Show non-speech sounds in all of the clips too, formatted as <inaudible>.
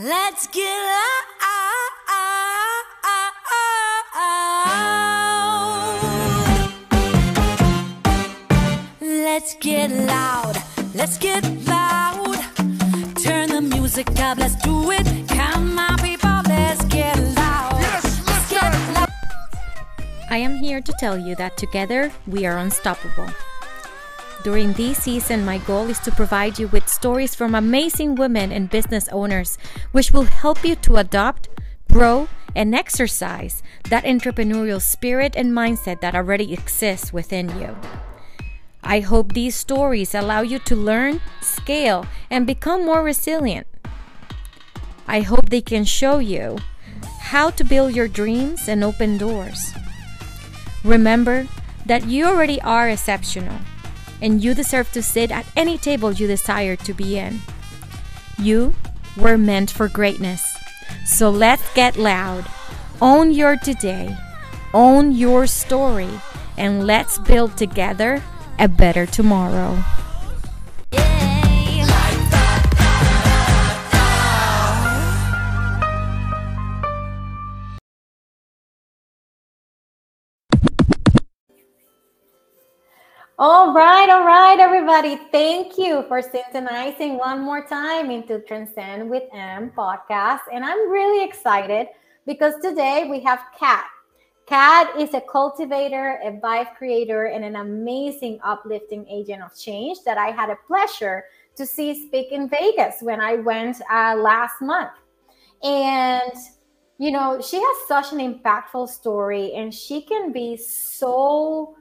Let's get loud. Let's get loud. Let's get loud. Turn the music up. Let's do it. Come on, people. Let's get loud. Yes, let's get loud. I am here to tell you that together we are unstoppable. During this season, my goal is to provide you with stories from amazing women and business owners, which will help you to adopt, grow, and exercise that entrepreneurial spirit and mindset that already exists within you. I hope these stories allow you to learn, scale, and become more resilient. I hope they can show you how to build your dreams and open doors. Remember that you already are exceptional and you deserve to sit at any table you desire to be in. You were meant for greatness. So let's get loud. Own your today, own your story, and let's build together a better tomorrow. All right, all right, everybody. Thank you for synchronizing one more time into Transcend with M podcast. And I'm really excited because today we have Kat. Kat is a cultivator, a vibe creator, and an amazing uplifting agent of change that I had a pleasure to see speak in Vegas when I went uh, last month. And you know, she has such an impactful story, and she can be so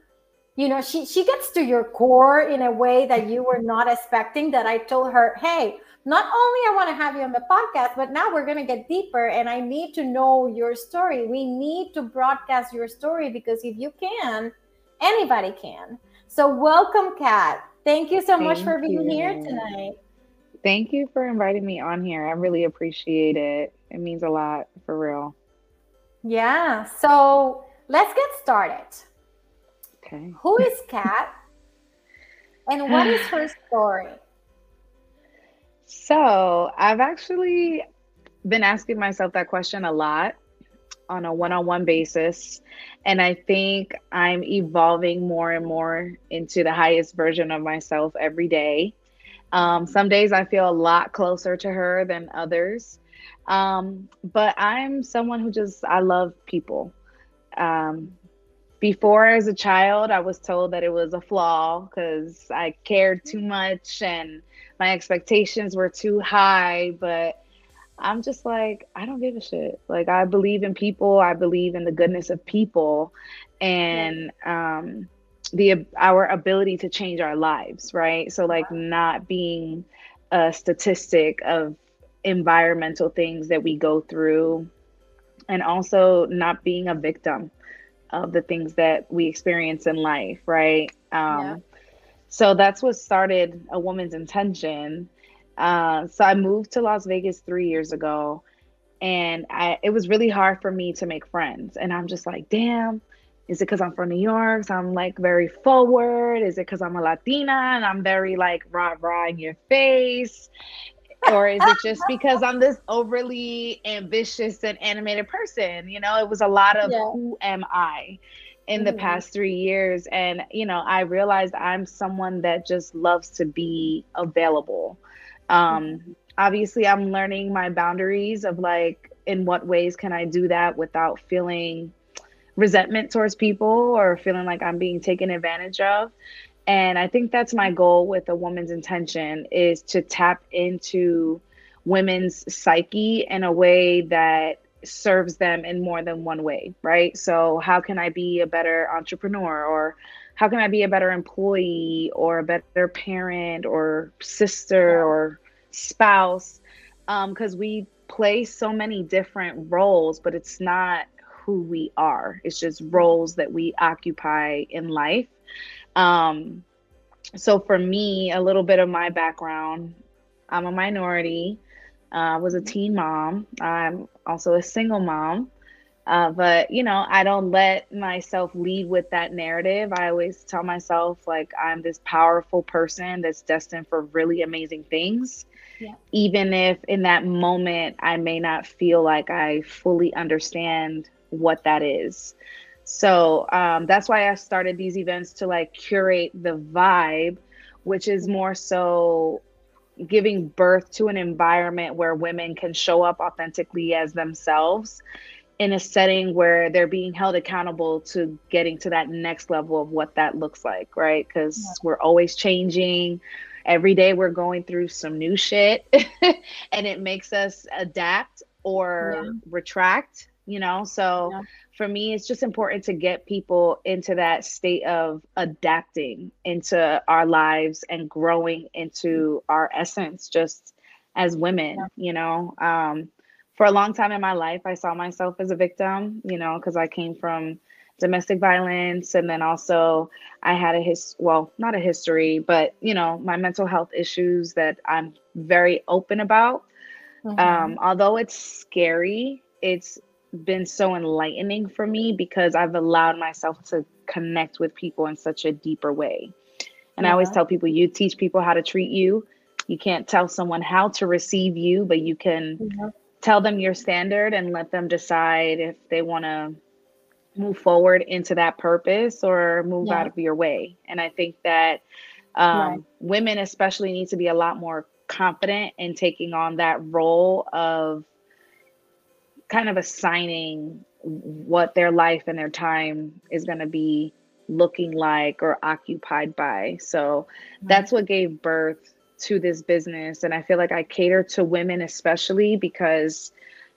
you know she she gets to your core in a way that you were not expecting that i told her hey not only i want to have you on the podcast but now we're going to get deeper and i need to know your story we need to broadcast your story because if you can anybody can so welcome kat thank you so Thank much for being you. here tonight Thank you for inviting me on here. I really appreciate it. It means a lot for real. yeah so let's get started Okay. who is kat <laughs> and what is her story So I've actually been asking myself that question a lot on a one on one basis. And I think I'm evolving more and more into the highest version of myself every day. Um, some days I feel a lot closer to her than others. Um, but I'm someone who just, I love people. Um, before as a child, I was told that it was a flaw because I cared too much and my expectations were too high. But I'm just like, I don't give a shit. Like, I believe in people, I believe in the goodness of people and um, the our ability to change our lives, right? So, like, not being a statistic of environmental things that we go through and also not being a victim of the things that we experience in life, right? Um, Yeah. So that's what started a woman's intention. Uh, so I moved to Las Vegas three years ago, and I, it was really hard for me to make friends. And I'm just like, damn, is it because I'm from New York? So I'm like very forward. Is it because I'm a Latina and I'm very like rah rah in your face? Or is it just because I'm this overly ambitious and animated person? You know, it was a lot of Yeah. who am I in the Mhm. past three years. And, you know, I realized I'm someone that just loves to be available. Um, Obviously, I'm learning my boundaries of like, in what ways can I do that without feeling resentment towards people or feeling like I'm being taken advantage of. And I think that's my goal with a woman's intention is to tap into women's psyche in a way that serves them in more than one way, right? So how can I be a better entrepreneur or how can I be a better employee or a better parent or sister or spouse? Um, because we play so many different roles, but it's not who we are. It's just roles that we occupy in life. Um, so for me, a little bit of my background, I'm a minority. Uh, I was a teen mom. I'm also a single mom. Uh, but you know, I don't let myself lead with that narrative. I always tell myself like I'm this powerful person that's destined for really amazing things. yeah. even if in that moment I may not feel like I fully understand what that is. So um, that's why I started these events to like curate the vibe, which is more so giving birth to an environment where women can show up authentically as themselves in a setting where they're being held accountable to getting to that next level of what that looks like, right? Because yeah. we're always changing. Every day we're going through some new shit <laughs> and it makes us adapt or yeah. retract, you know? So yeah. For me, it's just important to get people into that state of adapting into our lives and growing into our essence just as women, you know? Um, for a long time in my life, I saw myself as a victim, you know, because I came from domestic violence and then also I had a his well, not a history, but you know, my mental health issues that I'm very open about. Mm-hmm. Um, although it's scary, it's been so enlightening for me because I've allowed myself to connect with people in such a deeper way. And yeah. I always tell people you teach people how to treat you. You can't tell someone how to receive you, but you can yeah tell them your standard and let them decide if they want to move forward into that purpose or move yeah. out of your way. And I think that um, right. women, especially, need to be a lot more confident in taking on that role of kind of assigning what their life and their time is going to be looking like or occupied by. So that's what gave birth to this business and i feel like i cater to women especially because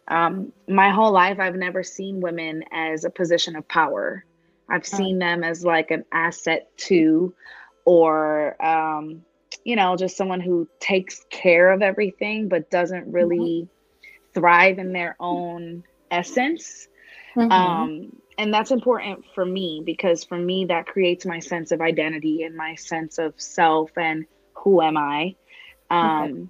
um, my whole life i've never seen women as a position of power i've seen them as like an asset to or um, you know just someone who takes care of everything but doesn't mm-hmm. really mm-hmm. Thrive in their own essence mm-hmm. um, and that's important for me because for me that creates my sense of identity and my sense of self and who am I? Um, okay.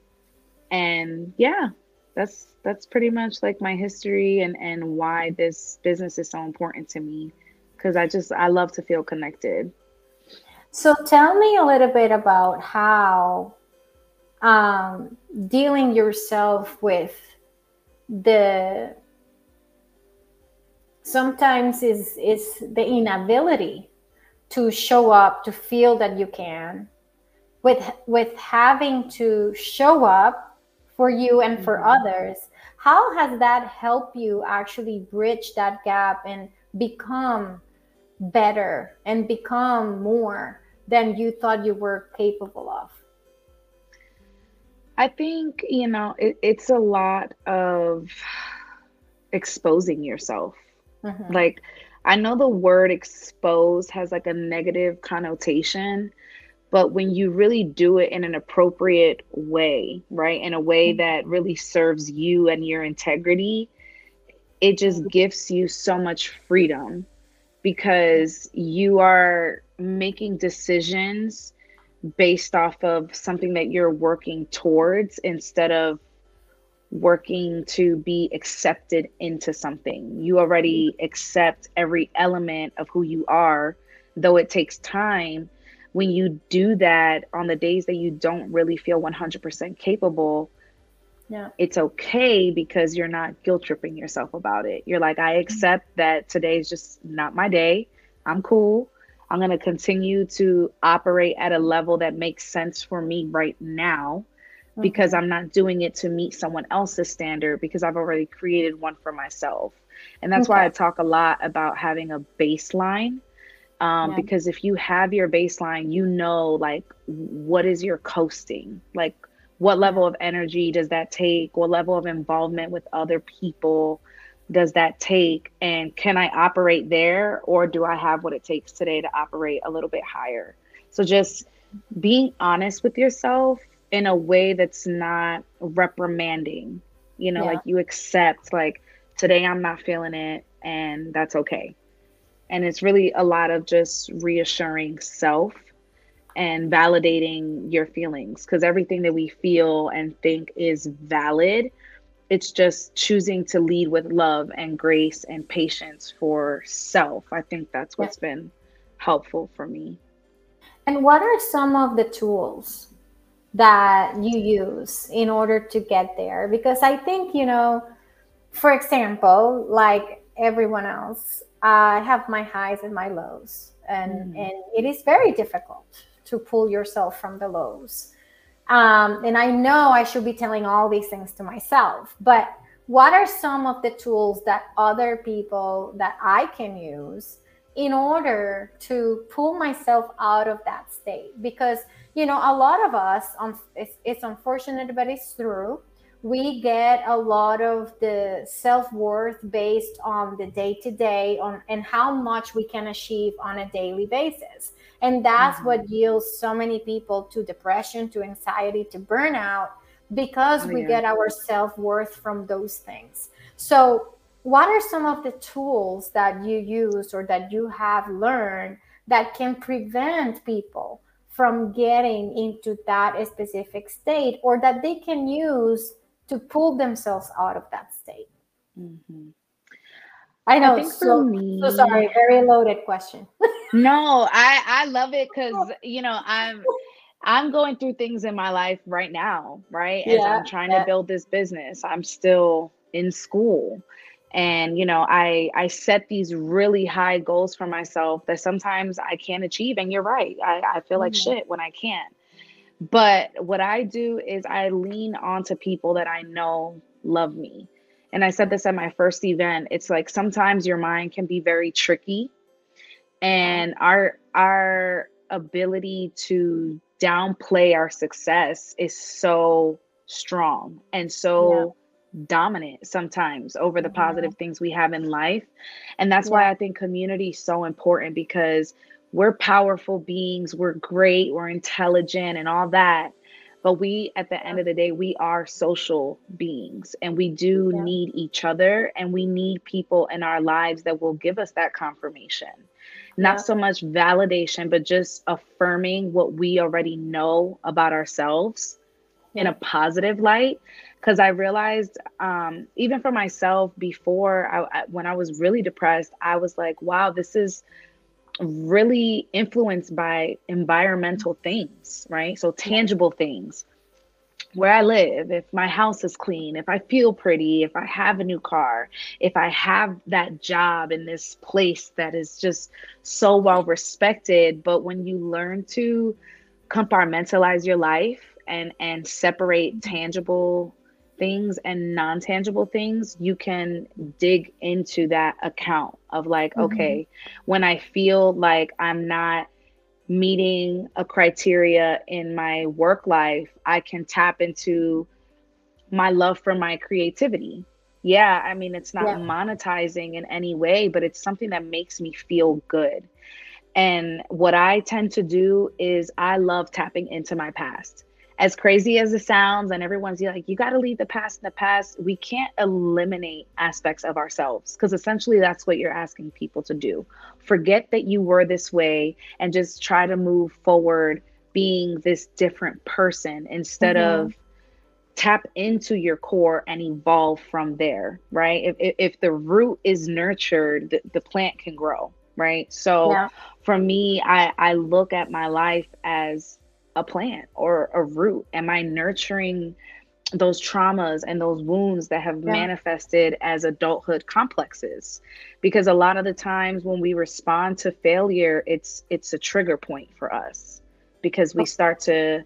And yeah, that's that's pretty much like my history and and why this business is so important to me because I just I love to feel connected. So tell me a little bit about how um, dealing yourself with the sometimes is is the inability to show up to feel that you can with with having to show up for you and for mm-hmm. others how has that helped you actually bridge that gap and become better and become more than you thought you were capable of i think you know it, it's a lot of exposing yourself mm-hmm. like i know the word expose has like a negative connotation but when you really do it in an appropriate way right in a way mm-hmm. that really serves you and your integrity it just mm-hmm. gives you so much freedom because you are making decisions based off of something that you're working towards instead of working to be accepted into something. You already accept every element of who you are, though it takes time when you do that on the days that you don't really feel 100% capable, yeah. it's okay because you're not guilt tripping yourself about it. You're like, I mm-hmm. accept that today is just not my day. I'm cool. I'm going to continue to operate at a level that makes sense for me right now mm-hmm. because I'm not doing it to meet someone else's standard because I've already created one for myself. And that's okay. why I talk a lot about having a baseline um, yeah. because if you have your baseline you know like what is your coasting like what level of energy does that take what level of involvement with other people does that take and can i operate there or do i have what it takes today to operate a little bit higher so just being honest with yourself in a way that's not reprimanding you know yeah. like you accept like today i'm not feeling it and that's okay and it's really a lot of just reassuring self and validating your feelings because everything that we feel and think is valid. It's just choosing to lead with love and grace and patience for self. I think that's what's yeah. been helpful for me. And what are some of the tools that you use in order to get there because i think you know for example like everyone else i have my highs and my lows and mm. and it is very difficult to pull yourself from the lows um, and i know i should be telling all these things to myself but what are some of the tools that other people that i can use in order to pull myself out of that state? Because you know a lot of us um, it's, it's unfortunate but it's true. We get a lot of the self-worth based on the day-to-day on and how much we can achieve on a daily basis and that's mm-hmm. what yields so many people to depression to anxiety to burnout because oh, we yeah. get our self-worth from those things so what are some of the tools that you use or that you have learned that can prevent people from getting into that specific state or that they can use to pull themselves out of that state mm-hmm. i know I so, me, so sorry very loaded question <laughs> no i i love it because <laughs> you know i'm i'm going through things in my life right now right as yeah, i'm trying yeah. to build this business i'm still in school and you know i i set these really high goals for myself that sometimes i can't achieve and you're right i, I feel like mm-hmm. shit when i can't but what i do is i lean onto people that i know love me and i said this at my first event it's like sometimes your mind can be very tricky and our our ability to downplay our success is so strong and so dominant sometimes over the mm-hmm. positive things we have in life. And that's yeah. why I think community is so important because we're powerful beings, we're great, we're intelligent and all that. But we, at the end of the day, we are social beings and we do yeah. need each other and we need people in our lives that will give us that confirmation. Not so much validation, but just affirming what we already know about ourselves in a positive light because I realized, um, even for myself, before I, I, when I was really depressed, I was like, wow, this is really influenced by environmental things, right? So tangible things. Where I live, if my house is clean, if I feel pretty, if I have a new car, if I have that job in this place that is just so well respected. But when you learn to compartmentalize your life and and separate tangible things and non-tangible things you can dig into that account of like mm-hmm. okay when i feel like i'm not meeting a criteria in my work life i can tap into my love for my creativity. Yeah i mean it's not yeah. monetizing in any way but it's something that makes me feel good. And what i tend to do is i love tapping into my past as crazy as it sounds, and everyone's like, you got to leave the past in the past, we can't eliminate aspects of ourselves because essentially that's what you're asking people to do. Forget that you were this way and just try to move forward being this different person instead mm-hmm. of tap into your core and evolve from there, right? If, if, if the root is nurtured, the, the plant can grow, right? So yeah. for me, I, I look at my life as a plant or a root? Am I nurturing those traumas and those wounds that have yeah. manifested as adulthood complexes? Because a lot of the times when we respond to failure, it's it's a trigger point for us because we oh. start to,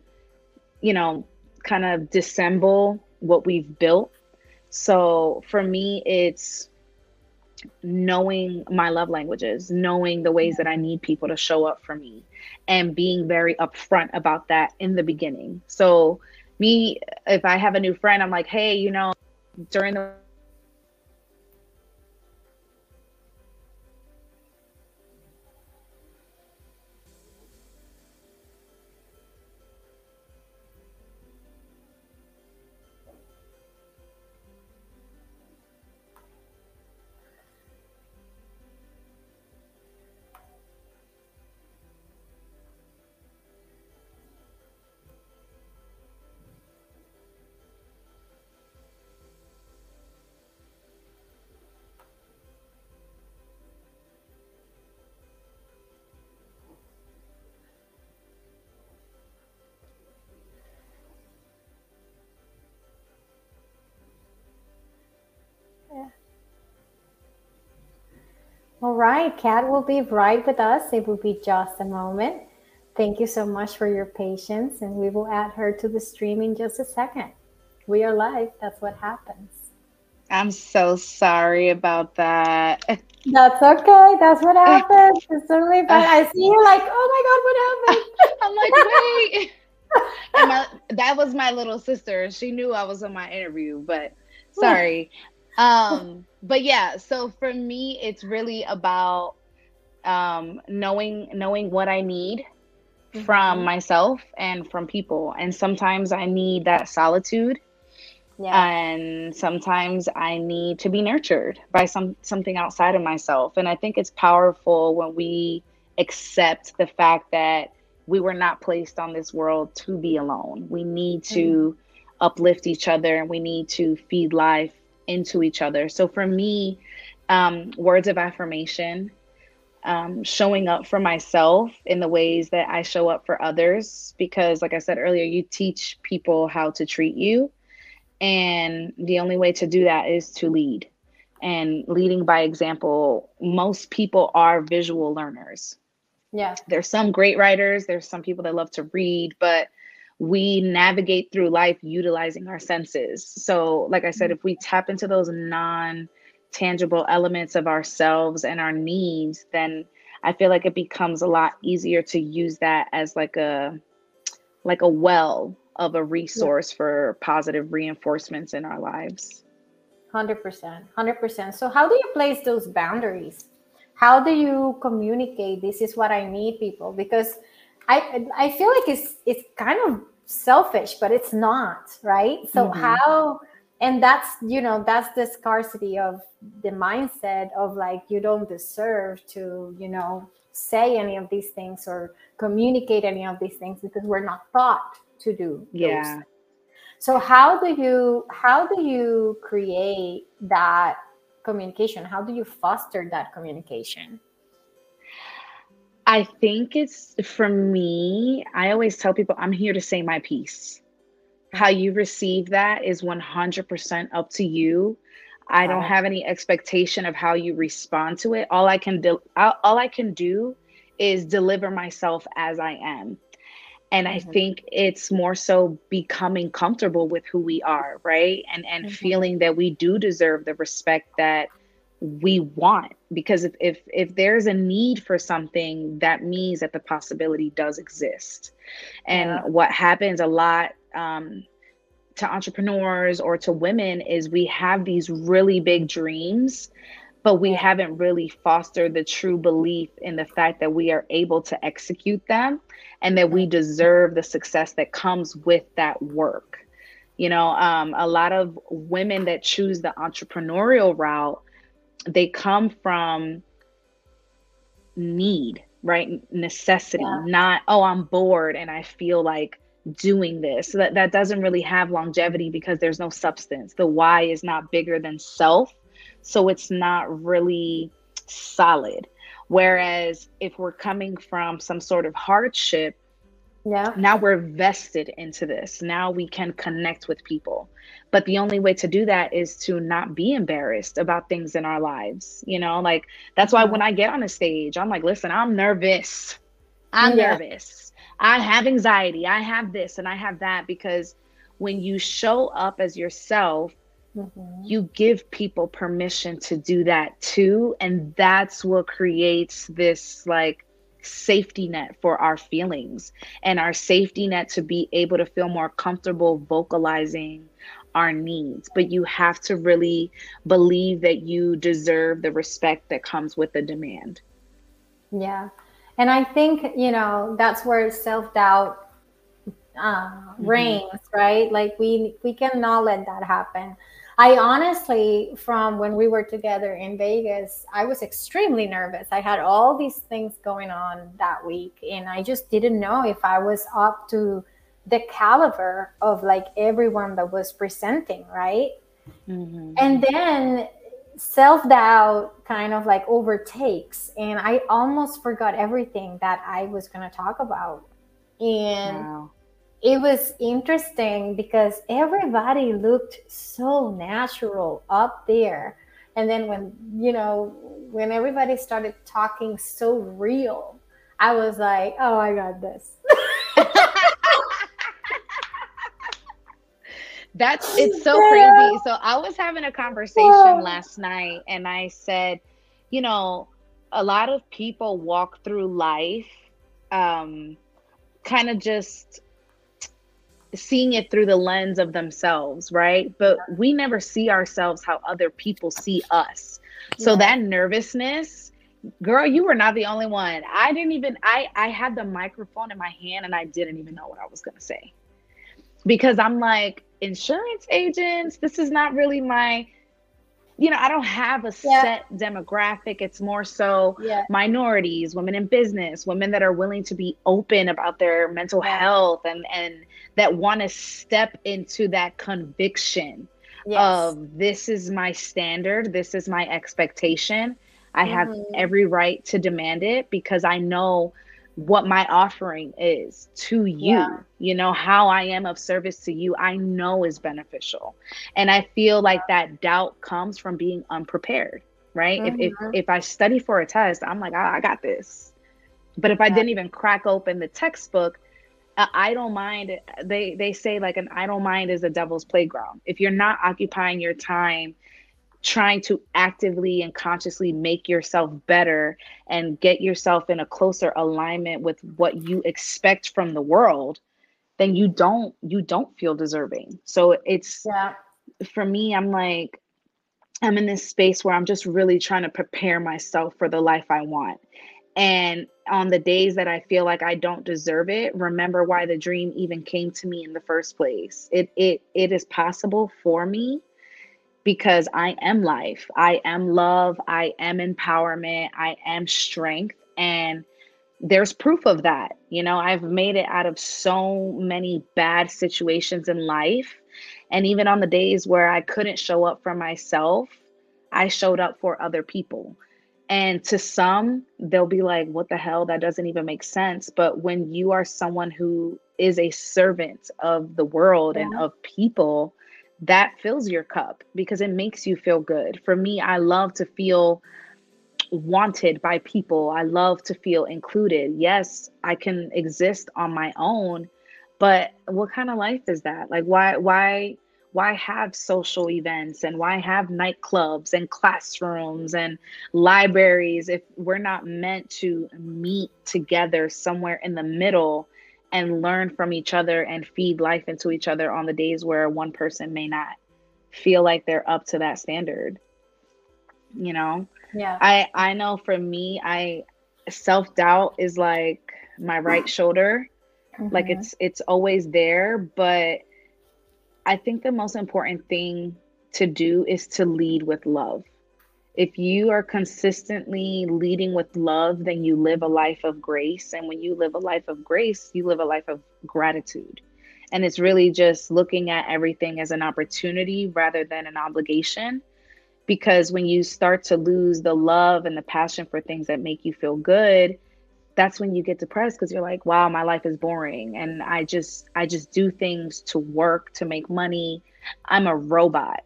you know, kind of dissemble what we've built. So for me, it's knowing my love languages, knowing the ways that I need people to show up for me, and being very upfront about that in the beginning. So, me, if I have a new friend, I'm like, hey, you know, during the All right, Kat will be right with us. It will be just a moment. Thank you so much for your patience, and we will add her to the stream in just a second. We are live. That's what happens. I'm so sorry about that. <laughs> That's okay. That's what <laughs> happens. It's totally fine. Uh, I see you like, oh my God, what happened? <laughs> I'm like, wait. and my, that was my little sister. She knew I was on my interview, but sorry. Um, but yeah, so for me, it's really about um, knowing knowing what I need mm-hmm. from myself and from people. And sometimes I need that solitude. Yeah. And sometimes I need to be nurtured by some something outside of myself. And I think it's powerful when we accept the fact that we were not placed on this world to be alone. We need to mm-hmm. uplift each other and we need to feed life into each other. So for me, um, words of affirmation, um, showing up for myself in the ways that I show up for others, because like I said earlier, you teach people how to treat you. And the only way to do that is to lead. And leading by example, most people are visual learners. Yeah. There's some great writers, there's some people that love to read, but we navigate through life utilizing our senses. So, like I said, if we tap into those non tangible elements of ourselves and our needs, then I feel like it becomes a lot easier to use that as like a like a well of a resource yeah. for positive reinforcements in our lives. 100%. 100%. So how do you place those boundaries? how do you communicate this is what i need people because i i feel like it's it's kind of selfish but it's not right so mm-hmm. how and that's you know that's the scarcity of the mindset of like you don't deserve to you know say any of these things or communicate any of these things because we're not taught to do yeah so how do you how do you create that communication? How do you foster that communication? I think it's for me, I always tell people I'm here to say my piece. How you receive that is 100% up to you. I don't have any expectation of how you respond to it. All I can do all I can do is deliver myself as I am. And I mm-hmm. think it's more so becoming comfortable with who we are, right? And and mm-hmm. feeling that we do deserve the respect that we want because if, if if there's a need for something that means that the possibility does exist. And yeah. what happens a lot um, to entrepreneurs or to women is we have these really big dreams but we haven't really fostered the true belief in the fact that we are able to execute them and that we deserve the success that comes with that work. You know um, a lot of women that choose the entrepreneurial route they come from need right? Necessity yeah. not oh i'm bored and i feel like doing this. So that, that doesn't really have longevity because there's no substance. The why is not bigger than self so it's not really solid. Whereas if we're coming from some sort of hardship yeah. Now we're vested into this. Now we can connect with people. But the only way to do that is to not be embarrassed about things in our lives you know? Like that's why when i get on a stage i'm like listen i'm nervous. I'm yeah. nervous. I have anxiety. I have this and i have that. Because when you show up as yourself Mm-hmm. You give people permission to do that too. And that's what creates this like safety net for our feelings and our safety net to be able to feel more comfortable vocalizing our needs. But you have to really believe that you deserve the respect that comes with the demand. Yeah. And I think, you know, that's where self doubt uh, mm-hmm. reigns, right? Like we we cannot let that happen. I honestly, from when we were together in Vegas, I was extremely nervous. I had all these things going on that week, and I just didn't know if I was up to the caliber of like everyone that was presenting, right? Mm-hmm. And then self doubt kind of like overtakes, and I almost forgot everything that I was going to talk about. And wow it was interesting because everybody looked so natural up there. And then when you know when everybody started talking so real i was like oh i got this. <laughs> That's it's so crazy. So I was having a conversation last night and I said, you know, a lot of people walk through life um kind of just seeing it through the lens of themselves, right? But we never see ourselves how other people see us. So yeah. that nervousness, girl, you were not the only one. I didn't even I I had the microphone in my hand and I didn't even know what I was going to say. Because I'm like insurance agents, this is not really my you know, I don't have a yeah. set demographic. It's more so yeah. minorities, women in business, women that are willing to be open about their mental health and and that want to step into that conviction yes. of this is my standard, this is my expectation. I mm-hmm. have every right to demand it because I know what my offering is to you yeah. you know how i am of service to you i know is beneficial and i feel like that doubt comes from being unprepared right mm-hmm. if, if mm-hmm. if i study for a test i'm like oh, i got this but if i didn't even crack open the textbook I idle mind they they say like an idle mind is a devil's playground if you're not occupying your time trying to actively and consciously make yourself better and get yourself in a closer alignment with what you expect from the world then you don't you don't feel deserving. So it's yeah. for me i'm like i'm in this space where i'm just really trying to prepare myself for the life i want. And on the days that i feel like i don't deserve it remember why the dream even came to me in the first place. It it it is possible for me because I am life. I am love. I am empowerment. I am strength. And there's proof of that. You know, I've made it out of so many bad situations in life. And even on the days where I couldn't show up for myself, I showed up for other people. And to some, they'll be like, what the hell? That doesn't even make sense. But when you are someone who is a servant of the world yeah. and of people, that fills your cup because it makes you feel good. For me, I love to feel wanted by people. I love to feel included. Yes, I can exist on my own, but what kind of life is that? Like why why why have social events and why have nightclubs and classrooms and libraries if we're not meant to meet together somewhere in the middle and learn from each other and feed life into each other on the days where one person may not feel like they're up to that standard you know? Yeah. I i know for me i self-doubt is like my right shoulder. Mm-hmm. like it's it's always there but i think the most important thing to do is to lead with love if you are consistently leading with love, then you live a life of grace. And when you live a life of grace, you live a life of gratitude. And it's really just looking at everything as an opportunity rather than an obligation. Because when you start to lose the love and the passion for things that make you feel good, that's when you get depressed because you're like, wow, my life is boring. And I just, I just do things to work, to make money. I'm a robot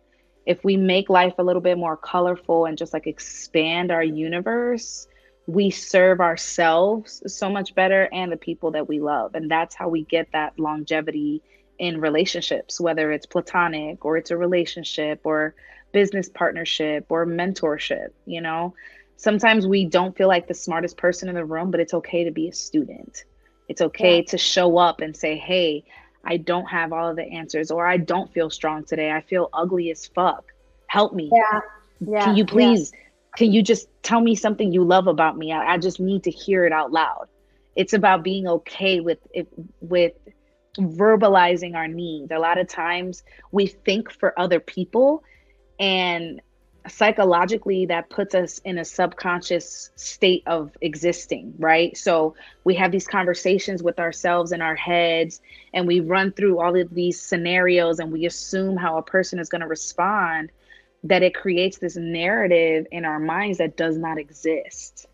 if we make life a little bit more colorful and just like expand our universe, we serve ourselves so much better and the people that we love. And that's how we get that longevity in relationships, whether it's platonic or it's a relationship or business partnership or mentorship, you know. Sometimes we don't feel like the smartest person in the room, but it's okay to be a student. It's okay yeah. to show up and say, "Hey, I don't have all of the answers, or I don't feel strong today. I feel ugly as fuck. Help me. Yeah. yeah. Can you please, yeah. can you just tell me something you love about me? I, I just need to hear it out loud. It's about being okay with it, with verbalizing our needs. A lot of times we think for other people and psychologically that puts us in a subconscious state of existing right? So we have these conversations with ourselves in our heads and we run through all of these scenarios and we assume how a person is going to respond that it creates this narrative in our minds that does not exist.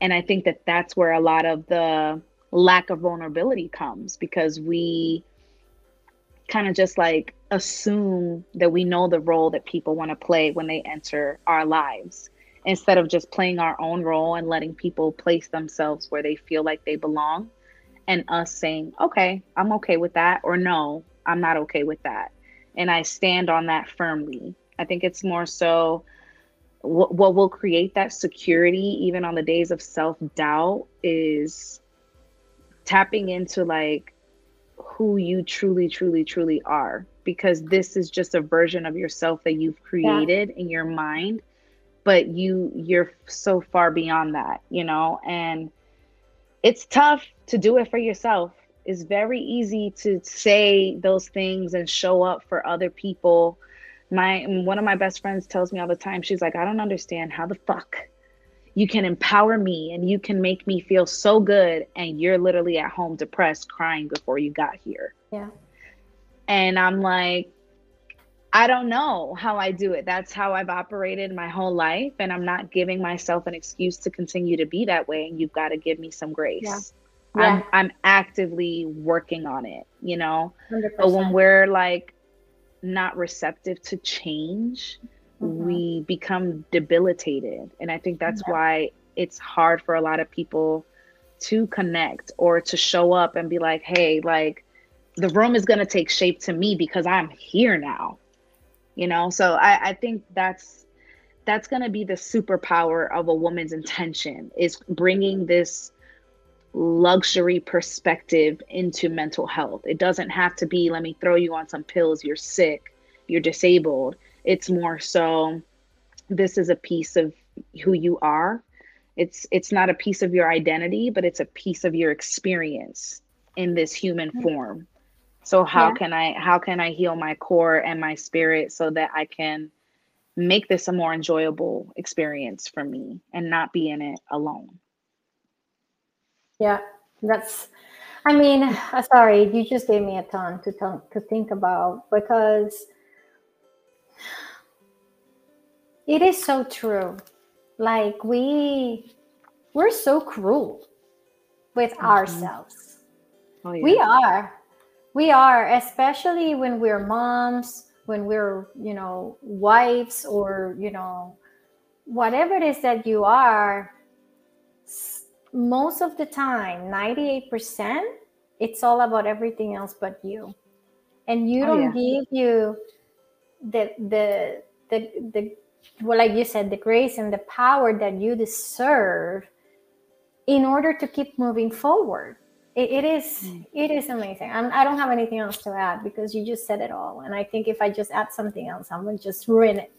And i think that that's where a lot of the lack of vulnerability comes because we kind of just like assume that we know the role that people want to play when they enter our lives instead of just playing our own role and letting people place themselves where they feel like they belong and us saying, okay, I'm okay with that, or no, I'm not okay with that. And I stand on that firmly. I think it's more so what, what will create that security, even on the days of self doubt, is tapping into like who you truly, truly, truly are. Because this is just a version of yourself that you've created yeah. in your mind, but you you're so far beyond that, you know, and it's tough to do it for yourself. It's very easy to say those things and show up for other people. My one of my best friends tells me all the time, she's like, I don't understand how the fuck you can empower me and you can make me feel so good and you're literally at home depressed crying before you got here. Yeah. And I'm like, I don't know how I do it. That's how I've operated my whole life. And I'm not giving myself an excuse to continue to be that way. And you've got to give me some grace. Yeah. Yeah. I'm I'm actively working on it, you know. 100%. But when we're like not receptive to change, mm-hmm. we become debilitated. And I think that's yeah. why it's hard for a lot of people to connect or to show up and be like, hey, like the room is going to take shape to me because I'm here now. You know, so I, I think that's that's going to be the superpower of a woman's intention is bringing this luxury perspective into mental health. It doesn't have to be, let me throw you on some pills, you're sick, you're disabled. It's more so this is a piece of who you are. It's it's not a piece of your identity, but it's a piece of your experience in this human mm-hmm. form. So how yeah. can I how can I heal my core and my spirit so that I can make this a more enjoyable experience for me and not be in it alone? Yeah, that's. I mean, <sighs> uh, sorry, you just gave me a ton to to think about because it is so true. Like we we're so cruel with mm-hmm. ourselves. Oh, yeah. We are. We are, especially when we're moms, when we're, you know, wives or, you know, whatever it is that you are, most of the time, 98%, it's all about everything else but you. And you oh, don't yeah. give you the the the the well, like you said, the grace and the power that you deserve in order to keep moving forward. it, it is mm. it is amazing. I'm, I do not have anything else to add because you just said it all. And I think if I just add something else, I'm gonna just ruin it.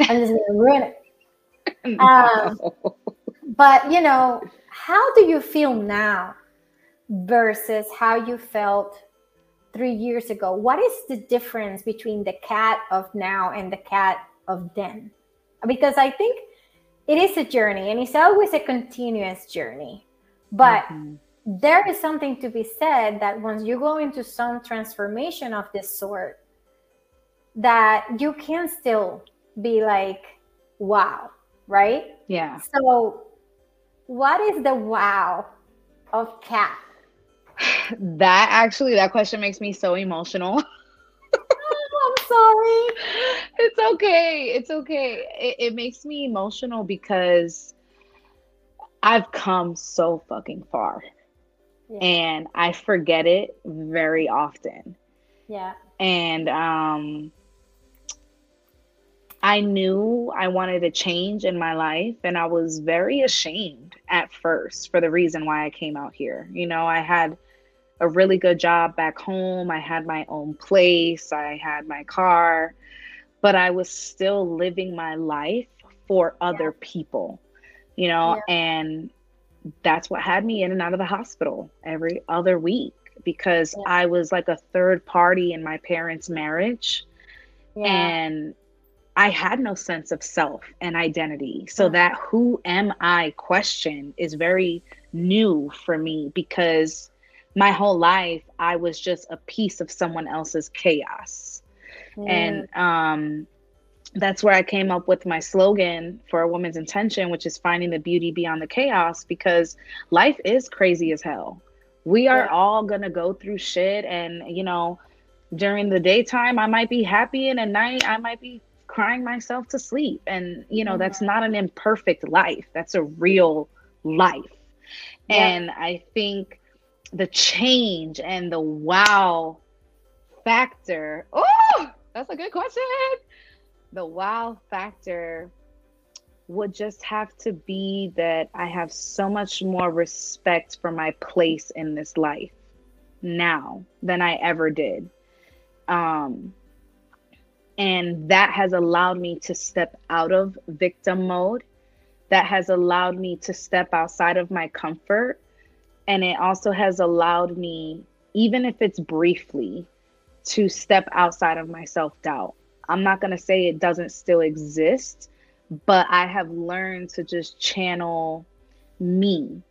I'm just gonna ruin it. <laughs> no. um, but you know, how do you feel now versus how you felt three years ago? What is the difference between the Kat of now and the Kat of then? Because I think it is a journey and it's always a continuous journey. But mm-hmm. there is something to be said that once you go into some transformation of this sort, that you can still be like, wow, right? Yeah. So what is the wow of Kat? That actually, that question makes me so emotional. <laughs> oh, I'm sorry. It's okay. It's okay. It, it makes me emotional because I've come so fucking far. Yeah. And I forget it very often. Yeah. And um I knew I wanted a change in my life, and I was very ashamed at first for the reason why I came out here. You know, I had a really good job back home, I had my own place, I had my car, but I was still living my life for other yeah. people, you know, yeah. and that's what had me in and out of the hospital every other week because yeah. I was like a third party in my parents' marriage. And I had no sense of self and identity. So that who am I question is very new for me because my whole life I was just a piece of someone else's chaos. Mm. And um that's where I came up with my slogan for a woman's intention, which is finding the beauty beyond the chaos because life is crazy as hell. We are yeah. all going to go through shit and you know during the daytime I might be happy and at night I might be crying myself to sleep. And you know, mm-hmm. that's not an imperfect life. That's a real life. Yeah. And I think the change and the wow factor. Oh, that's a good question. The wow factor would just have to be that I have so much more respect for my place in this life now than I ever did. Um, and that has allowed me to step out of victim mode. That has allowed me to step outside of my comfort. And it also has allowed me, even if it's briefly, to step outside of my self doubt. I'm not going to say it doesn't still exist, but I have learned to just channel me,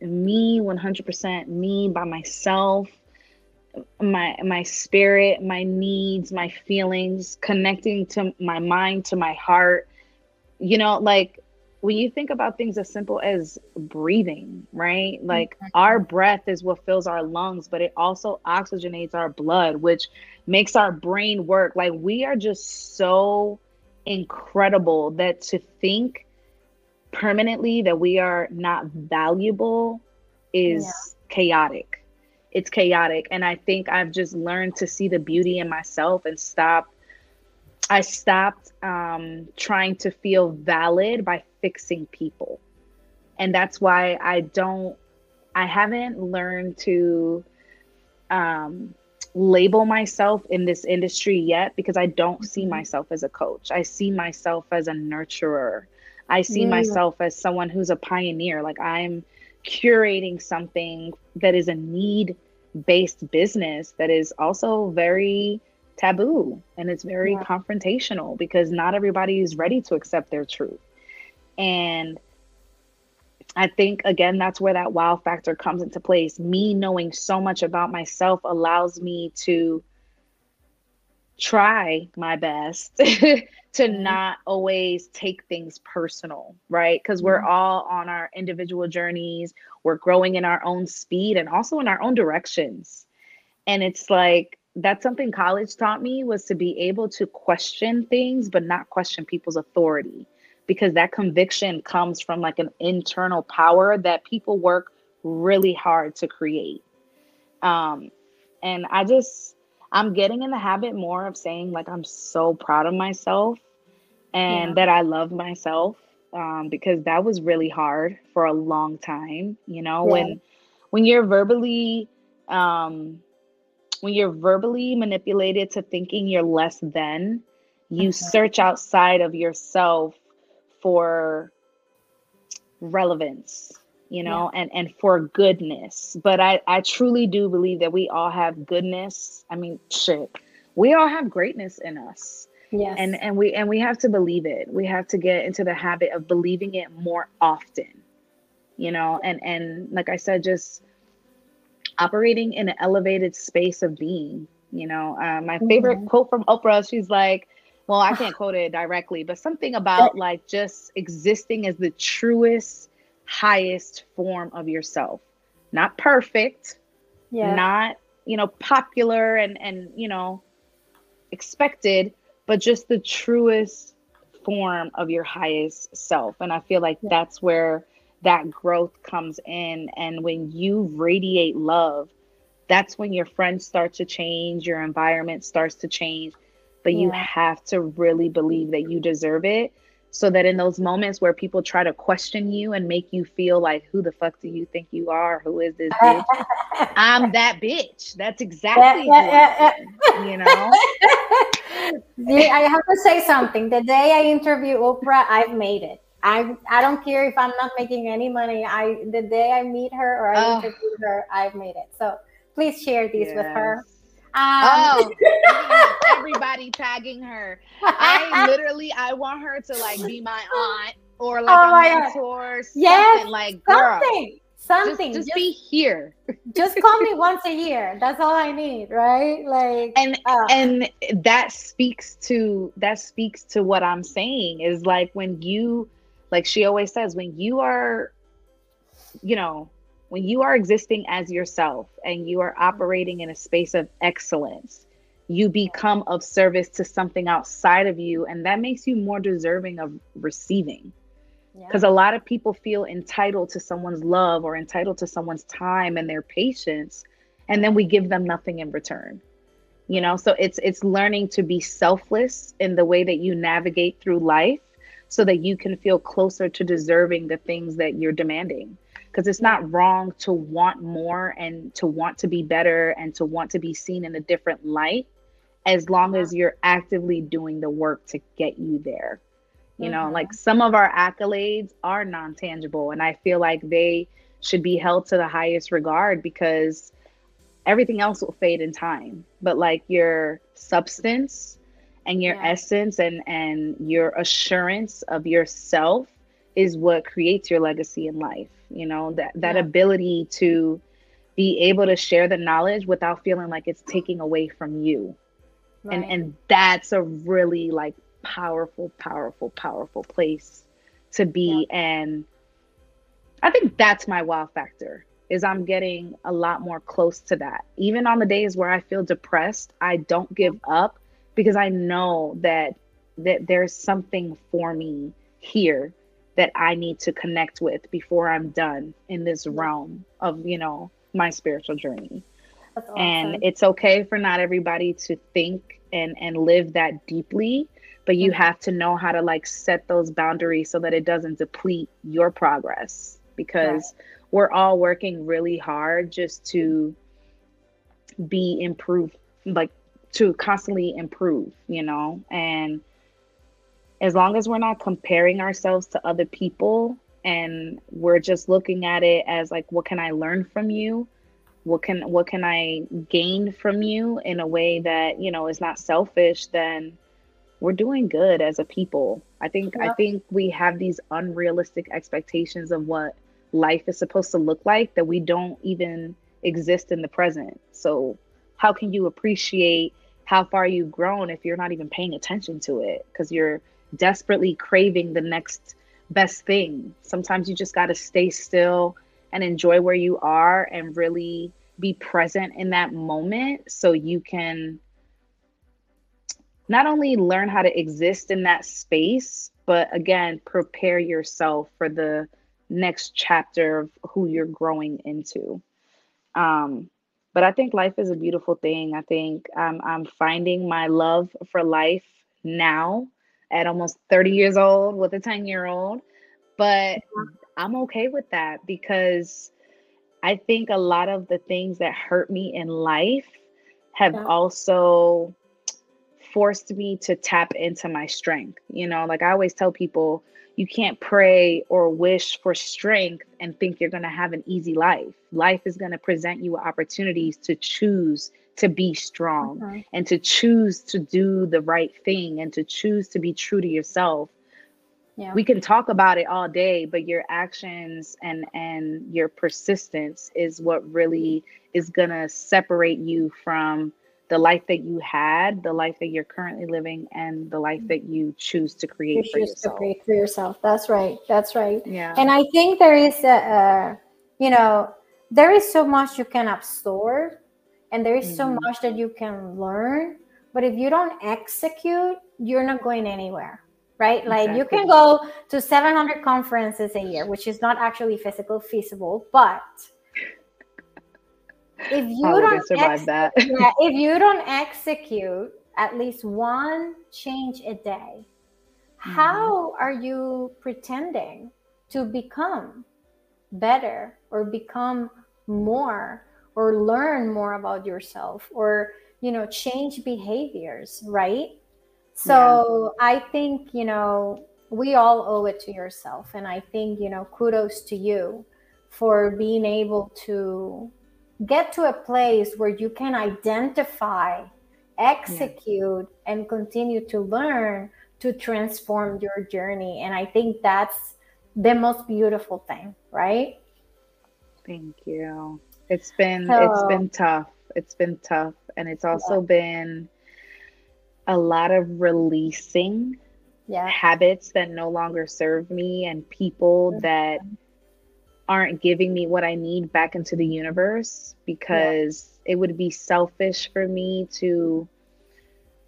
me 100%, me by myself, my my spirit, my needs, my feelings, connecting to my mind to my heart. You know, like when you think about things as simple as breathing, right? Like mm-hmm. our breath is what fills our lungs, but it also oxygenates our blood, which makes our brain work. Like we are just so incredible that to think permanently that we are not valuable is yeah. chaotic. It's chaotic. And I think I've just learned to see the beauty in myself and stop I stopped um, trying to feel valid by fixing people. And that's why I don't, I haven't learned to um, label myself in this industry yet because I don't see mm-hmm. myself as a coach. I see myself as a nurturer. I see mm. myself as someone who's a pioneer. Like I'm curating something that is a need based business that is also very taboo and it's very yeah. confrontational because not everybody is ready to accept their truth. And I think again that's where that wow factor comes into place. Me knowing so much about myself allows me to try my best <laughs> to mm-hmm. not always take things personal, right? Because we're mm-hmm. all on our individual journeys, we're growing in our own speed and also in our own directions. And it's like that's something college taught me was to be able to question things but not question people's authority because that conviction comes from like an internal power that people work really hard to create um and i just i'm getting in the habit more of saying like i'm so proud of myself and yeah. that i love myself um because that was really hard for a long time you know yeah. when when you're verbally um when you're verbally manipulated to thinking you're less than, you okay. search outside of yourself for relevance you know yeah. and and for goodness. But i i truly do believe that we all have goodness. I mean shit we all have greatness in us. Yes. And and we and we have to believe it. We have to get into the habit of believing it more often you know and and like i said just operating in an elevated space of being. You know, uh, my favorite mm-hmm. quote from Oprah, she's like, well, I can't quote it directly, but something about like just existing as the truest, highest form of yourself. Not perfect, yeah. not, you know, popular and and you know, expected, but just the truest form of your highest self. And I feel like yeah. that's where that growth comes in. And when you radiate love, that's when your friends start to change, your environment starts to change. But yeah. you have to really believe that you deserve it so that in those moments where people try to question you and make you feel like who the fuck do you think you are? Who is this bitch? <laughs> I'm that bitch. That's exactly yeah, yeah, you know? <laughs> I have to say something. The day i interview oprah i've made it I I don't care if I'm not making any money. I the day I meet her or I oh. interview her, I've made it. So please share these yes. with her. Um, oh, <laughs> everybody tagging her. I literally I want her to like be my aunt or like oh a mentor. Yes, like girl, something. Something. Just, just, just, be here. just call me once a year. That's all I need, right? Like and uh, and that speaks to that speaks to what I'm saying is like when you like she always says when you are you know when you are existing as yourself and you are operating in a space of excellence you become of service to something outside of you. And that makes you more deserving of receiving. Because yeah. a lot of people feel entitled to someone's love or entitled to someone's time and their patience. And then we give them nothing in return. You know so it's it's learning to be selfless in the way that you navigate through life so that you can feel closer to deserving the things that you're demanding because it's not wrong to want more and to want to be better and to want to be seen in a different light as long as you're actively doing the work to get you there. You mm-hmm. know, like some of our accolades are non tangible, and I feel like they should be held to the highest regard because everything else will fade in time. But like your substance and your yeah. essence and and your assurance of yourself is what creates your legacy in life. You know, that that yeah. ability to be able to share the knowledge without feeling like it's taking away from you Right. And and that's a really like powerful, powerful, powerful place to be. Yeah. And I think that's my wow factor is I'm getting a lot more close to that. Even on the days where I feel depressed, I don't give up because I know that that there's something for me here that I need to connect with before I'm done in this realm of, you know, my spiritual journey. Awesome. And it's okay for not everybody to think and and live that deeply, but you mm-hmm. have to know how to like set those boundaries so that it doesn't deplete your progress because right. we're all working really hard just to be improved like to constantly improve, you know? And as long as we're not comparing ourselves to other people and we're just looking at it as like what can I learn from you? what can what can i gain from you in a way that you know is not selfish then we're doing good as a people i think i think we have these unrealistic expectations of what life is supposed to look like that we don't even exist in the present so how can you appreciate how far you've grown if you're not even paying attention to it because you're desperately craving the next best thing sometimes you just got to stay still and enjoy where you are and really be present in that moment so you can not only learn how to exist in that space, but again, prepare yourself for the next chapter of who you're growing into. Um, but I think life is a beautiful thing. I think I'm, I'm finding my love for life now at almost 30 years old with a 10 year old. But I'm okay with that because I think a lot of the things that hurt me in life have yeah. also forced me to tap into my strength. You know, like I always tell people, you can't pray or wish for strength and think you're going to have an easy life. Life is going to present you opportunities to choose to be strong mm-hmm. and to choose to do the right thing and to choose to be true to yourself yeah. we can talk about it all day but your actions and and your persistence is what really is going to separate you from the life that you had the life that you're currently living and the life that you choose to create you for yourself. to create for yourself that's right that's right yeah and i think there is a, a you know there is so much you can absorb and there is mm-hmm. so much that you can learn but if you don't execute you're not going anywhere right? Like exactly. you can go to 700 conferences a year, which is not actually physical feasible, but if you don't survive that, yeah, <laughs> if you don't execute at least one change a day, mm-hmm. how are you pretending to become better or become more or learn more about yourself or you know change behaviors right so yeah. I think, you know, we all owe it to yourself. And I think, you know, kudos to you for being able to get to a place where you can identify, execute, yeah. and continue to learn to transform your journey. And I think that's the most beautiful thing, right? Thank you. It's been so, it's been tough. It's been tough. And it's also yeah. been a lot of releasing yeah. habits that no longer serve me and people mm-hmm. that aren't giving me what I need back into the universe because yeah. it would be selfish for me to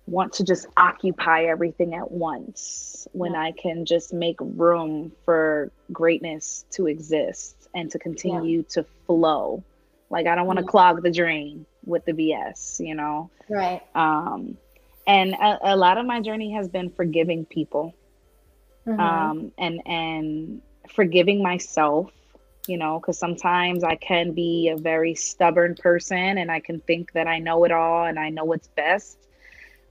want to just occupy everything at once when Yeah. I can just make room for greatness to exist and to continue to flow. Like I don't want to Yeah. clog the drain with the BS, you know. Right. Um, and a, a lot of my journey has been forgiving people Mhm. um, and and forgiving myself you know because sometimes i can be a very stubborn person and i can think that i know it all and i know what's best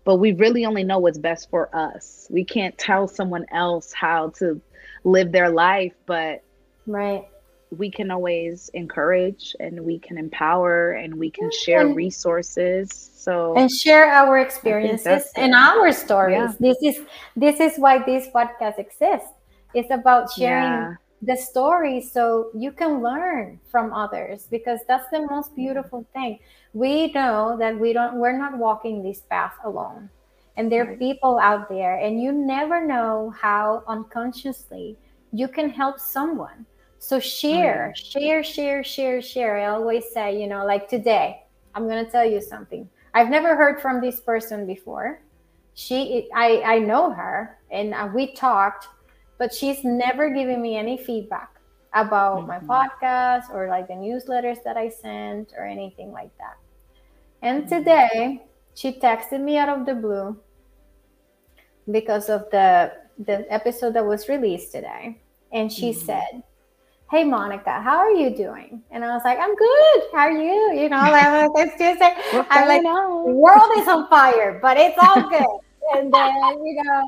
but we really only know what's best for us we can't tell someone else how to live their life but right. we can always encourage and we can empower and we can share resources so and share our experiences and our stories. Yeah. This is this is why this podcast exists. It's about sharing Yeah. The story so you can learn from others because that's the most beautiful thing. We know that we don't we're not walking this path alone. And there are people out there and you never know how unconsciously you can help someone. So share, share, share, share, share. I always say, you know, like today, I'm going to tell you something. I've never heard from this person before. She, I, I know her, and uh, we talked, but she's never given me any feedback about my Mhm. podcast or like the newsletters that I sent or anything like that. And Mhm. today, she texted me out of the blue because of the the episode that was released today, and she Mhm. said, hey monica how are you doing and i was like i'm good how are you you know like it's tuesday <laughs> i'm like the world is on fire but it's all good and then you know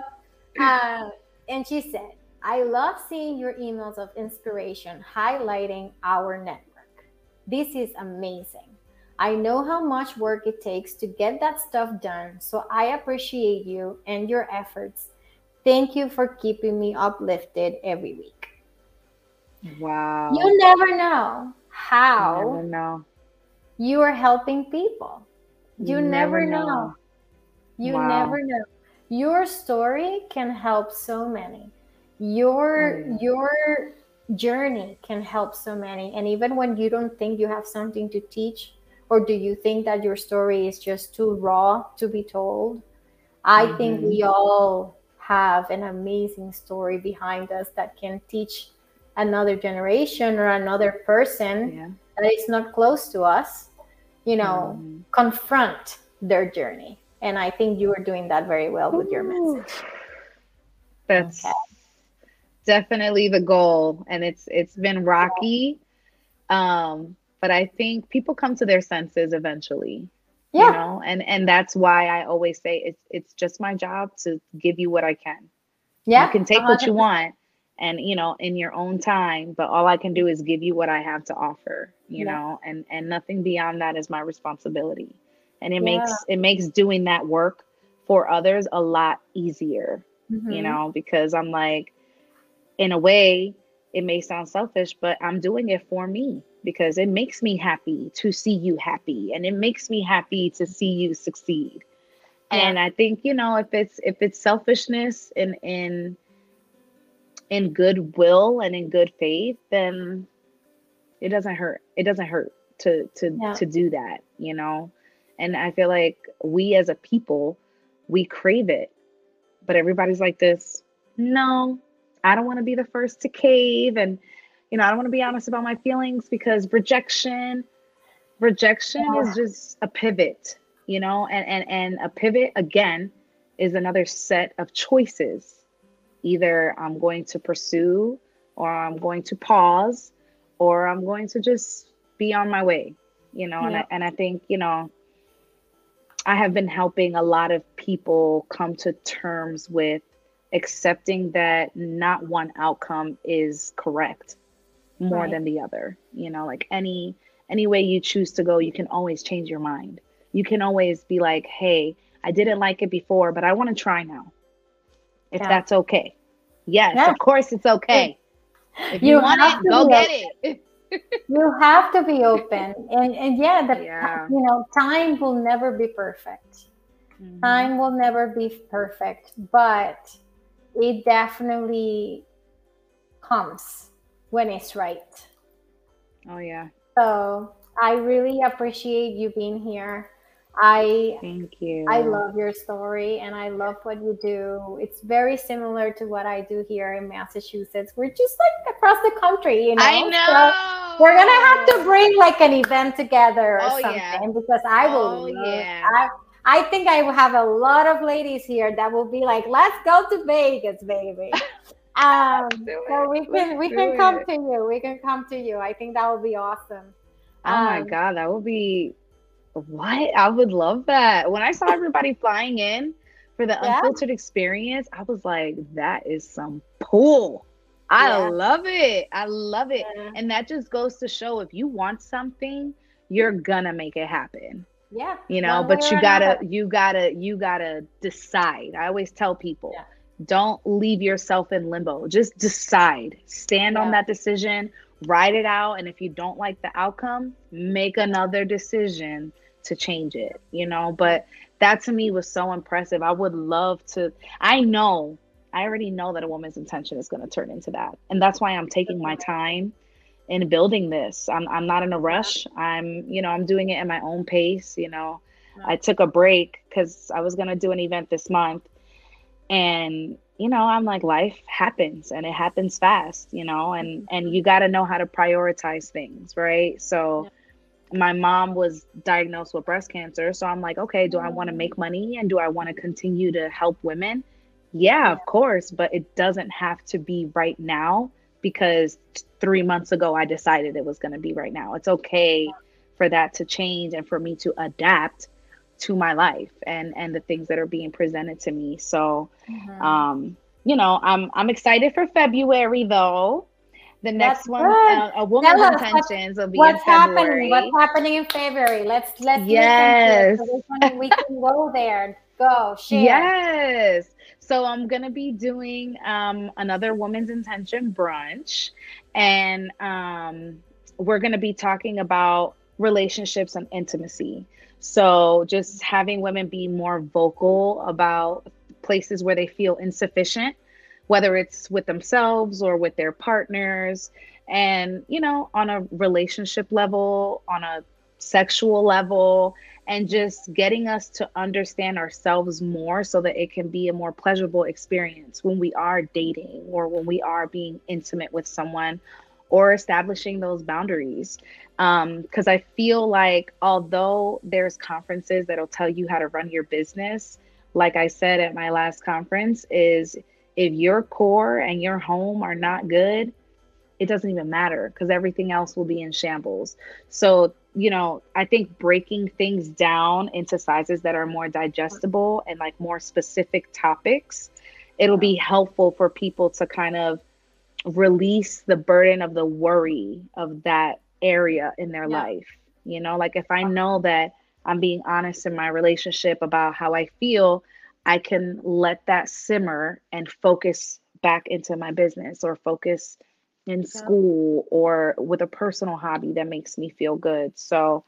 uh, and she said i love seeing your emails of inspiration highlighting our network this is amazing i know how much work it takes to get that stuff done so i appreciate you and your efforts thank you for keeping me uplifted every week wow you never know You how never know you are helping people. You, never, know. You Wow. never know. Your story can help so many. Your yeah. your journey can help so many. And even when you don't think you have something to teach, or do you think that your story is just too raw to be told? I think Mhm. we all have an amazing story behind us that can teach another generation or another person yeah that is not close to us, you know, Mhm. confront their journey. And I think you are doing that very well with your message. That's Okay. Definitely the goal, and it's it's been rocky, um, but I think people come to their senses eventually. Yeah. You know, and and that's why I always say it's it's just my job to give you what I can. Yeah. you can take what you want, and you know, in your own time. But all I can do is give you what I have to offer. You Yeah. know, and and nothing beyond that is my responsibility. And it Yeah. makes it makes doing that work for others a lot easier you Mhm. know, because I'm like, in a way, it may sound selfish, but I'm doing it for me because it makes me happy to see you happy and it makes me happy to see you succeed. Yeah. And I think, you know, if it's if it's selfishness and in in goodwill and in good faith, then it doesn't hurt. It doesn't hurt to to Yeah. to do that, you know. And I feel like we as a people, we crave it but everybody's like this no i don't want to be the first to cave and you know i don't want to be honest about my feelings because rejection rejection is just a pivot you know and and and a pivot again is another set of choices. Either i'm going to pursue or i'm going to pause or i'm going to just be on my way you know and I, and I think you know I have been helping a lot of people come to terms with accepting that not one outcome is correct more Right. than the other. You know, like any any way you choose to go, you can always change your mind. You can always be like, "Hey, I didn't like it before, but I want to try now." If Yeah. that's okay. Yes, Yeah. of course it's okay. If you, You want it, to go get okay. it. <laughs> You have to be open. And and yeah, the Yeah. you know, time will never be perfect. Mhm. Time will never be perfect, but it definitely comes when it's right. Oh yeah. So I really appreciate you being here. I Thank you. I love your story and I love what you do. It's very similar to what I do here in Massachusetts. We're just like across the country, you know. I know. So we're gonna have to bring like an event together or Oh, something yeah. because I will. Oh, love- yeah. I, I think I have a lot of ladies here that will be like, "Let's go to Vegas, baby." <laughs> Um, so we can Let's we can come it. to you. We can come to you. I think that would be awesome. Oh my Um, god, that would be what? I would love that. When I saw everybody <laughs> flying in for the Yeah. unfiltered experience, I was like, that is some pull. I Yeah. love it. I love it. Yeah. And that just goes to show if you want something, you're gonna make it happen. Yeah. You know, but you gotta you gotta you gotta decide. I always tell people, Yeah. don't leave yourself in limbo. Just decide. Stand on that decision, write it out, and if you don't like the outcome, make another decision to change it, you know? But that to me was so impressive. I would love to I know I already know that a woman's intention is going to turn into that. And that's why I'm taking my time in building this. I'm I'm not in a rush. I'm, you know, I'm doing it at my own pace, you know. I took a break cuz I was going to do an event this month and you know, I'm like life happens and it happens fast, you know, and and you got to know how to prioritize things, right? So my mom was diagnosed with breast cancer, so I'm like, okay, do I want to mm. make money and do I want to continue to help women? Yeah, of course, but it doesn't have to be right now because three months ago I decided it was going to be right now. It's okay for that to change and for me to adapt to my life and and the things that are being presented to me. So, Mhm. um, you know, I'm I'm excited for February though. The next That's one, uh, a woman's Tell us what's- intentions will be What's in February. happening? What's happening in February? Let's let's Yes. listen to it so we can, we can go there. Go share. <laughs> Yes. So I'm gonna be doing um, another woman's intention brunch, and um, we're gonna be talking about relationships and intimacy. So just having women be more vocal about places where they feel insufficient, whether it's with themselves or with their partners, and you know, on a relationship level, on a sexual level, and just getting us to understand ourselves more so that it can be a more pleasurable experience when we are dating or when we are being intimate with someone or establishing those boundaries. Um, because I feel like, although there's conferences that'll tell you how to run your business, like I said at my last conference, is if your core and your home are not good, it doesn't even matter because everything else will be in shambles. So, you know, I think breaking things down into sizes that are more digestible and like more specific topics, it'll be helpful for people to kind of release the burden of the worry of that area in their Yeah. life. You know, like if I know that I'm being honest in my relationship about how I feel, I can let that simmer and focus back into my business or focus in school or with a personal hobby that makes me feel good. So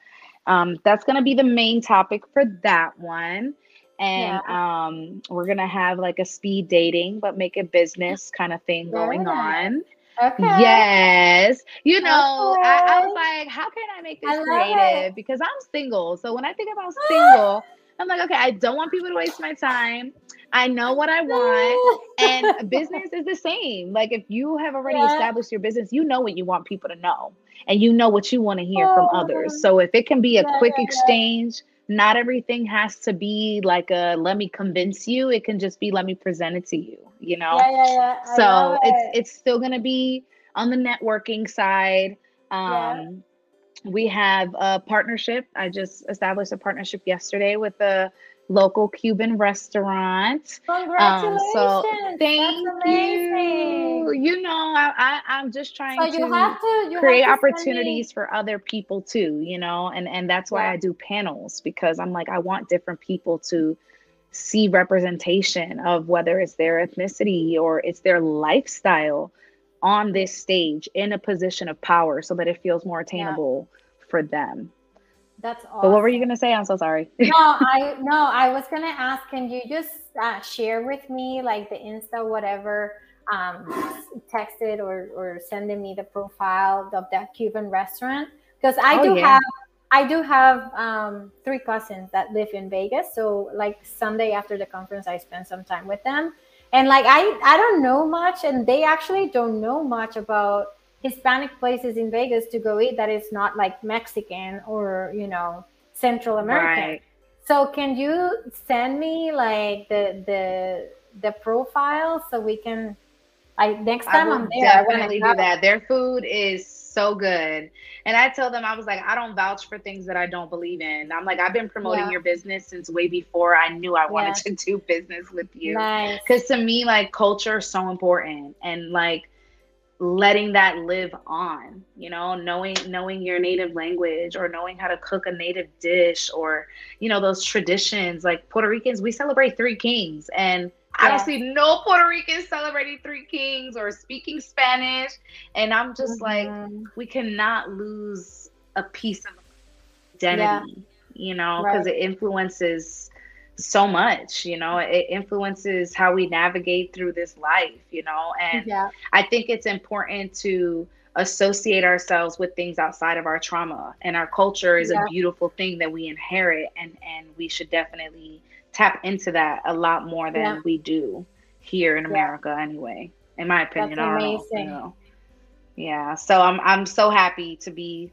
um, that's going to be the main topic for that one. And um, we're going to have like a speed dating, but make it business kind of thing going Yeah. on. Okay. Yes. You know, I, I was like, how can I make this creative? it. Because I'm single. So when I think about single, I'm like, okay, I don't want people to waste my time. I know what I want. <laughs> And business is the same. Like if you have already Yeah. established your business, you know what you want people to know. And you know what you want to hear from Oh. others. So if it can be a Yeah, quick yeah, exchange, not everything has to be like a let me convince you. It can just be let me present it to you, you know? yeah, yeah, yeah. I so it's it. it's still going to be on the networking side um Yeah. We have a partnership i just established a partnership yesterday with a local cuban restaurant um Congratulations. so That's thank you amazing. you know i, I i'm just trying So to you have to you create have to opportunities for other people too you know and and that's why Yeah. i do panels because i'm like i want different people to see representation of whether it's their ethnicity or it's their lifestyle on this stage in a position of power so that it feels more attainable for them That's awesome. but what were you going to say i'm so sorry no, <laughs> I no, I was gonna ask. Can you just uh, share with me like the Insta, whatever, um, text it or or sending me the profile of that Cuban restaurant because I Oh, do yeah. have I do have um, three cousins that live in Vegas. So like Sunday after the conference, I spend some time with them. And like I, I don't know much, and they actually don't know much about Hispanic places in Vegas to go eat that is not like Mexican or you know Central American. Right. So can you send me like the the the profile so we can like next time I am there definitely do that. Their food is so good. And I tell them, I was like, I don't vouch for things that I don't believe in. I'm like, I've been promoting yeah. your business since way before I knew I wanted yeah. to <laughs> do business with you. Because nice. to me, like, culture is so important. And like, letting that live on you know knowing knowing your native language or knowing how to cook a native dish or you know those traditions like puerto ricans we celebrate three kings and I don't see no Puerto Ricans celebrating Three Kings or speaking Spanish. And I'm just mm-hmm. like, we cannot lose a piece of identity, you know, because right. it influences so much, you know, it influences how we navigate through this life, you know. And yeah. I think it's important to associate ourselves with things outside of our trauma. And our culture is yeah. a beautiful thing that we inherit and and we should definitely tap into that a lot more than yeah. we do here in America yeah. anyway. In my opinion, That's amazing. Know, you know. Yeah, so I'm I'm so happy to be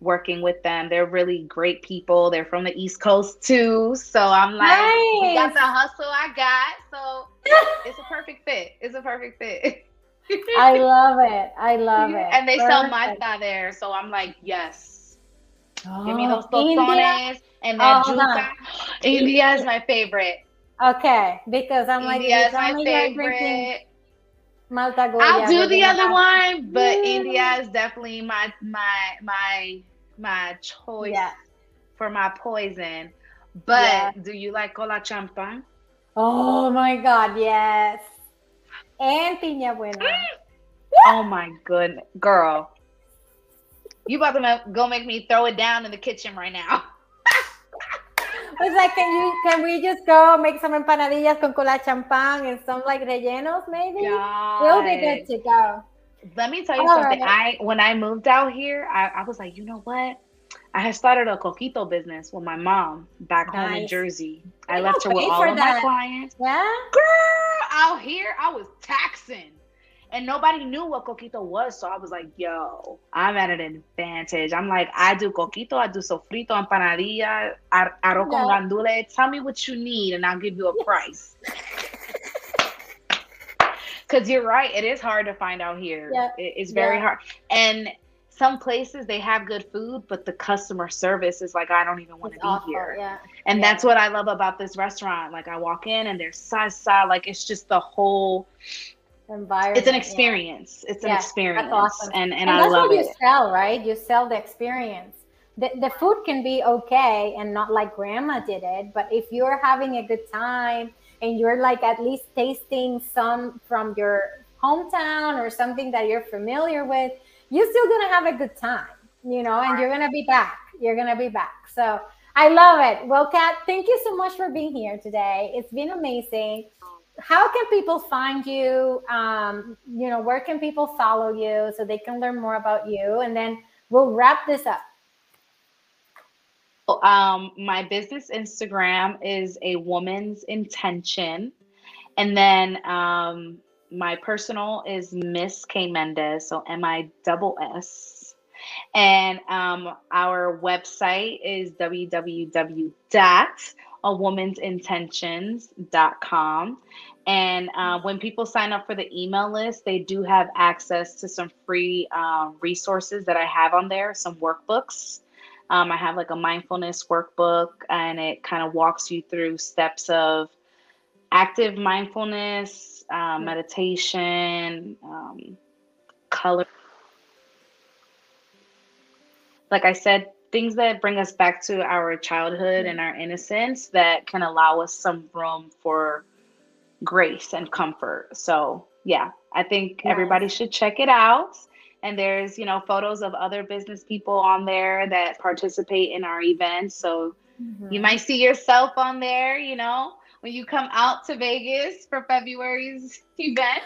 working with them. They're really great people. They're from the East Coast too. So I'm like, nice. we got the hustle I got. So <laughs> it's a perfect fit. It's a perfect fit. I love it. I love it. And they perfect. sell my there. So I'm like, yes. Oh, Give me oh, those tostones and oh. <laughs> India is my favorite. Okay, because I'm like, India is my favorite. Malta Goya, I'll do the other one, but mm. India is definitely my my my my choice yeah. for my poison. But yeah. do you like Kola Champagne? Oh my god, yes. And piña buena. Mm. oh my goodness, girl. You about to go make me throw it down in the kitchen right now. <laughs> was like, can you can we just go make some empanadillas con Kola Champagne and some like rellenos maybe? God. We'll be good to go. Let me tell you All something. Right. I when I moved out here, I, I, was like, you know what? I had started a coquito business with my mom back nice. home in Jersey. I left her with all of that. my clients. Yeah. Girl, out here, I was taxing and nobody knew what coquito was. So I was like, yo, I'm at an advantage. I'm like, I do coquito, I do sofrito, empanadilla, ar- arroz con gandule. Tell me what you need and I'll give you a <laughs> price. Because you're right, it is hard to find out here. Yeah. It, it's very yeah. hard. And some places they have good food, but the customer service is like, I don't even want to be awful. here. Yeah. And yeah. that's what I love about this restaurant. Like I walk in and there's salsa, like it's just the whole environment. It's an experience. Yeah. It's an yeah, experience. That's awesome. And and, and I love what you it. sell, right? You sell the experience. The, the food can be okay and not like grandma did it, but if you're having a good time and you're like at least tasting some from your hometown or something that you're familiar with, you're still gonna have a good time, you know, and you're gonna be back. You're gonna be back. So I love it. Well, Kat, thank you so much for being here today. It's been amazing how can people find you? Um, you know, where can people follow you so they can learn more about you? And then we'll wrap this up. Um, my business Instagram is a woman's intention. And then um, my personal is Miss K Mendez, so M I double S. And um, our website is www a woman's intentions.com. And uh, when people sign up for the email list, they do have access to some free uh, resources that I have on there, some workbooks. Um, I have like a mindfulness workbook, and it kind of walks you through steps of active mindfulness, uh, meditation, um, color. Like I said, things that bring us back to our childhood and our innocence that can allow us some room for grace and comfort. So, yeah, I think yes. everybody should check it out. And there's, you know, photos of other business people on there that participate in our events. So mm-hmm. you might see yourself on there, you know, when you come out to Vegas for February's <laughs> event.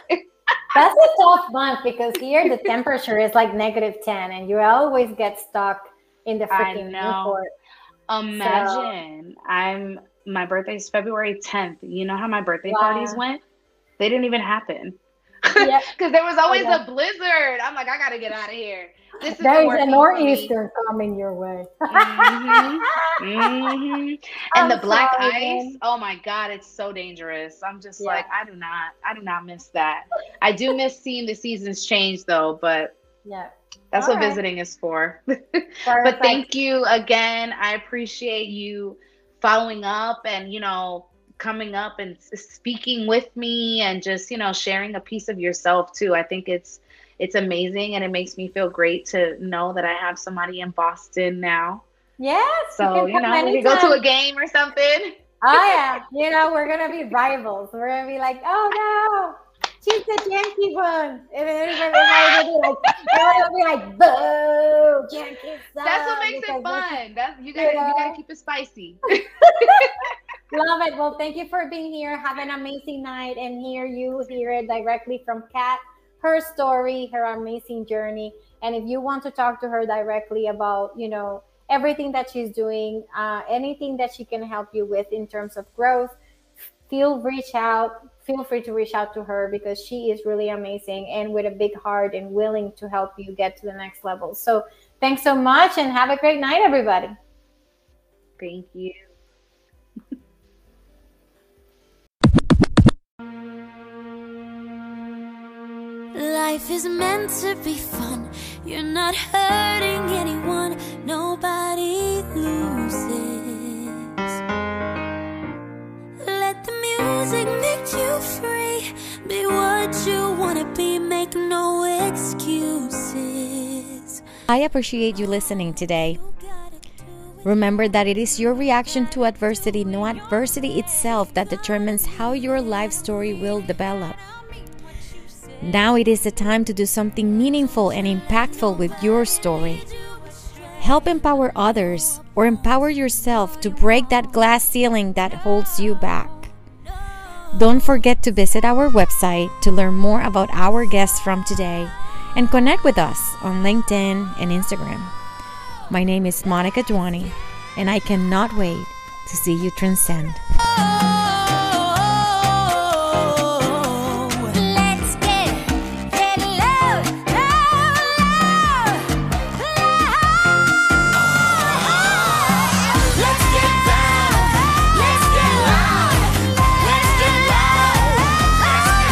That's a tough month because here the temperature is like negative 10 and you always get stuck in the freaking airport. Imagine so, I'm my birthday is February 10th. You know how my birthday wow. parties went? They didn't even happen. <laughs> Because yep. there was always a blizzard. I'm like, I gotta get out of here. This is There's a nor'easter coming your way. mm-hmm. <laughs> Mm-hmm. And the black sorry, ice. Man. Oh my god, it's so dangerous. I'm just yeah. like, I do not, I do not miss that. I do miss seeing the seasons change though, but yeah. That's All what right. visiting is for. <laughs> but thank you again. I appreciate you following up and, you know, coming up and speaking with me and just, you know, sharing a piece of yourself too. I think it's it's amazing and it makes me feel great to know that I have somebody in Boston now. Yes. So, you, you know, we go to a game or something. Oh yeah. You know, we're gonna be rivals. We're gonna be like, oh no she's the Yankee one. And everybody will be like, everybody will be like, boo, Yankee That's what makes it fun. That's you gotta you, know? you gotta keep it spicy. <laughs> <laughs> Love it. Well, thank you for being here. Have an amazing night and hear you hear it directly from Kat, her story, her amazing journey. And if you want to talk to her directly about, you know, everything that she's doing, uh, anything that she can help you with in terms of growth, feel reach out feel free to reach out to her because she is really amazing and with a big heart and willing to help you get to the next level. So thanks so much and have a great night, everybody. Thank you. Life is meant to be fun. You're not hurting anyone. Nobody loses. Music make you free. Be what you wanna be, make no excuses. I appreciate you listening today. Remember that it is your reaction to adversity, no adversity itself, that determines how your life story will develop. Now it is the time to do something meaningful and impactful with your story. Help empower others or empower yourself to break that glass ceiling that holds you back. Don't forget to visit our website to learn more about our guests from today and connect with us on LinkedIn and Instagram. My name is Monica Duani, and I cannot wait to see you transcend.